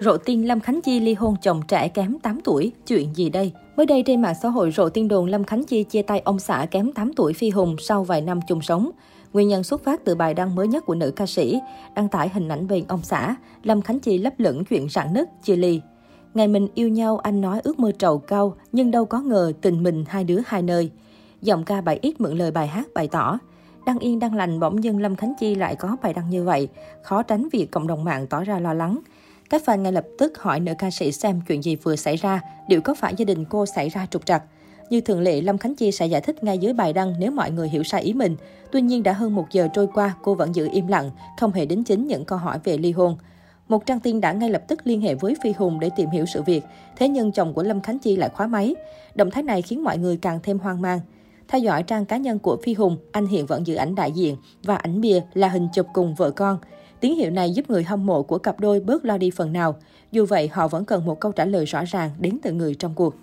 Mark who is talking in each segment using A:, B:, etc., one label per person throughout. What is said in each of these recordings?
A: Rộ tin Lâm Khánh Chi ly hôn chồng trẻ kém 8 tuổi, chuyện gì đây? Mới đây trên mạng xã hội rộ tin đồn Lâm Khánh Chi chia tay ông xã kém 8 tuổi Phi Hùng sau vài năm chung sống. Nguyên nhân xuất phát từ bài đăng mới nhất của nữ ca sĩ, đăng tải hình ảnh bên ông xã, Lâm Khánh Chi lấp lửng chuyện rạn nứt, chia ly. Ngày mình yêu nhau anh nói ước mơ trầu cao, nhưng đâu có ngờ tình mình hai đứa hai nơi. Giọng ca bài ít mượn lời bài hát bày tỏ. Đăng yên đăng lành bỗng dưng Lâm Khánh Chi lại có bài đăng như vậy, khó tránh việc cộng đồng mạng tỏ ra lo lắng. Các fan ngay lập tức hỏi nữ ca sĩ xem chuyện gì vừa xảy ra, liệu có phải gia đình cô xảy ra trục trặc. Như thường lệ, Lâm Khánh Chi sẽ giải thích ngay dưới bài đăng nếu mọi người hiểu sai ý mình. Tuy nhiên đã hơn một giờ trôi qua, cô vẫn giữ im lặng, không hề đính chính những câu hỏi về ly hôn. Một trang tin đã ngay lập tức liên hệ với Phi Hùng để tìm hiểu sự việc. Thế nhưng chồng của Lâm Khánh Chi lại khóa máy. Động thái này khiến mọi người càng thêm hoang mang. Theo dõi trang cá nhân của Phi Hùng, anh hiện vẫn giữ ảnh đại diện và ảnh bìa là hình chụp cùng vợ con. Tín hiệu này giúp người hâm mộ của cặp đôi bớt lo đi phần nào. Dù vậy, họ vẫn cần một câu trả lời rõ ràng đến từ người trong cuộc.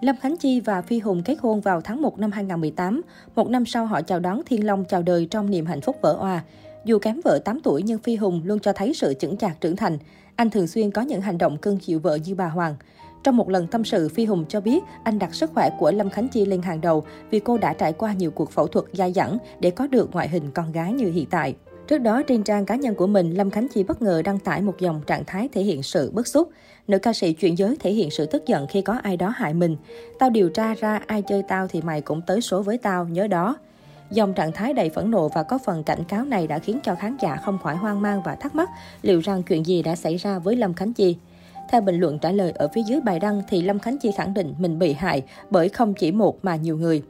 A: Lâm Khánh Chi và Phi Hùng kết hôn vào tháng 1 năm 2018. Một năm sau họ chào đón Thiên Long chào đời trong niềm hạnh phúc vỡ òa. Dù kém vợ 8 tuổi nhưng Phi Hùng luôn cho thấy sự chững chạc trưởng thành. Anh thường xuyên có những hành động cưng chịu vợ như bà Hoàng. Trong một lần tâm sự, Phi Hùng cho biết anh đặt sức khỏe của Lâm Khánh Chi lên hàng đầu vì cô đã trải qua nhiều cuộc phẫu thuật dai dẳng để có được ngoại hình con gái như hiện tại. Trước đó, trên trang cá nhân của mình, Lâm Khánh Chi bất ngờ đăng tải một dòng trạng thái thể hiện sự bức xúc. Nữ ca sĩ chuyển giới thể hiện sự tức giận khi có ai đó hại mình. Tao điều tra ra ai chơi tao thì mày cũng tới số với tao, nhớ đó. Dòng trạng thái đầy phẫn nộ và có phần cảnh cáo này đã khiến cho khán giả không khỏi hoang mang và thắc mắc liệu rằng chuyện gì đã xảy ra với Lâm Khánh Chi. Theo bình luận trả lời ở phía dưới bài đăng thì Lâm Khánh Chi khẳng định mình bị hại bởi không chỉ một mà nhiều người.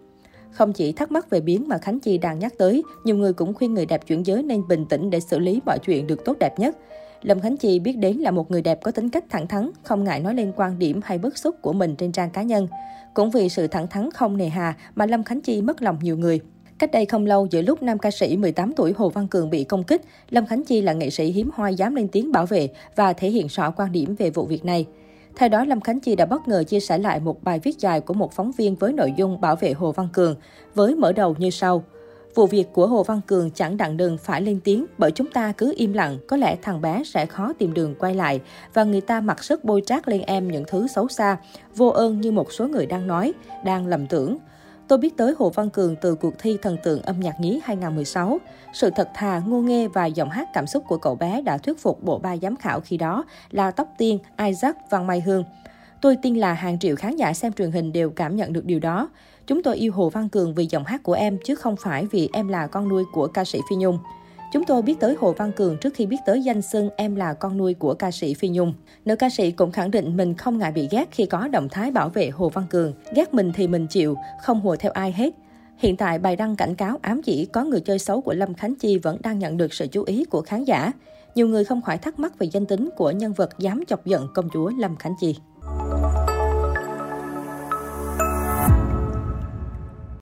A: Không chỉ thắc mắc về biến mà Khánh Chi đang nhắc tới, nhiều người cũng khuyên người đẹp chuyển giới nên bình tĩnh để xử lý mọi chuyện được tốt đẹp nhất. Lâm Khánh Chi biết đến là một người đẹp có tính cách thẳng thắn, không ngại nói lên quan điểm hay bức xúc của mình trên trang cá nhân. Cũng vì sự thẳng thắn không nề hà mà Lâm Khánh Chi mất lòng nhiều người. Cách đây không lâu, giữa lúc nam ca sĩ 18 tuổi Hồ Văn Cường bị công kích, Lâm Khánh Chi là nghệ sĩ hiếm hoi dám lên tiếng bảo vệ và thể hiện rõ quan điểm về vụ việc này thay đó, Lâm Khánh Chi đã bất ngờ chia sẻ lại một bài viết dài của một phóng viên với nội dung bảo vệ Hồ Văn Cường, với mở đầu như sau. Vụ việc của Hồ Văn Cường chẳng đặng đường phải lên tiếng bởi chúng ta cứ im lặng, có lẽ thằng bé sẽ khó tìm đường quay lại và người ta mặc sức bôi trát lên em những thứ xấu xa, vô ơn như một số người đang nói, đang lầm tưởng. Tôi biết tới Hồ Văn Cường từ cuộc thi thần tượng âm nhạc nhí 2016. Sự thật thà, ngô nghê và giọng hát cảm xúc của cậu bé đã thuyết phục bộ ba giám khảo khi đó là Tóc Tiên, Isaac, Văn Mai Hương. Tôi tin là hàng triệu khán giả xem truyền hình đều cảm nhận được điều đó. Chúng tôi yêu Hồ Văn Cường vì giọng hát của em chứ không phải vì em là con nuôi của ca sĩ Phi Nhung. Chúng tôi biết tới Hồ Văn Cường trước khi biết tới danh xưng em là con nuôi của ca sĩ Phi Nhung. Nữ ca sĩ cũng khẳng định mình không ngại bị ghét khi có động thái bảo vệ Hồ Văn Cường. Ghét mình thì mình chịu, không hùa theo ai hết. Hiện tại, bài đăng cảnh cáo ám chỉ có người chơi xấu của Lâm Khánh Chi vẫn đang nhận được sự chú ý của khán giả. Nhiều người không khỏi thắc mắc về danh tính của nhân vật dám chọc giận công chúa Lâm Khánh Chi.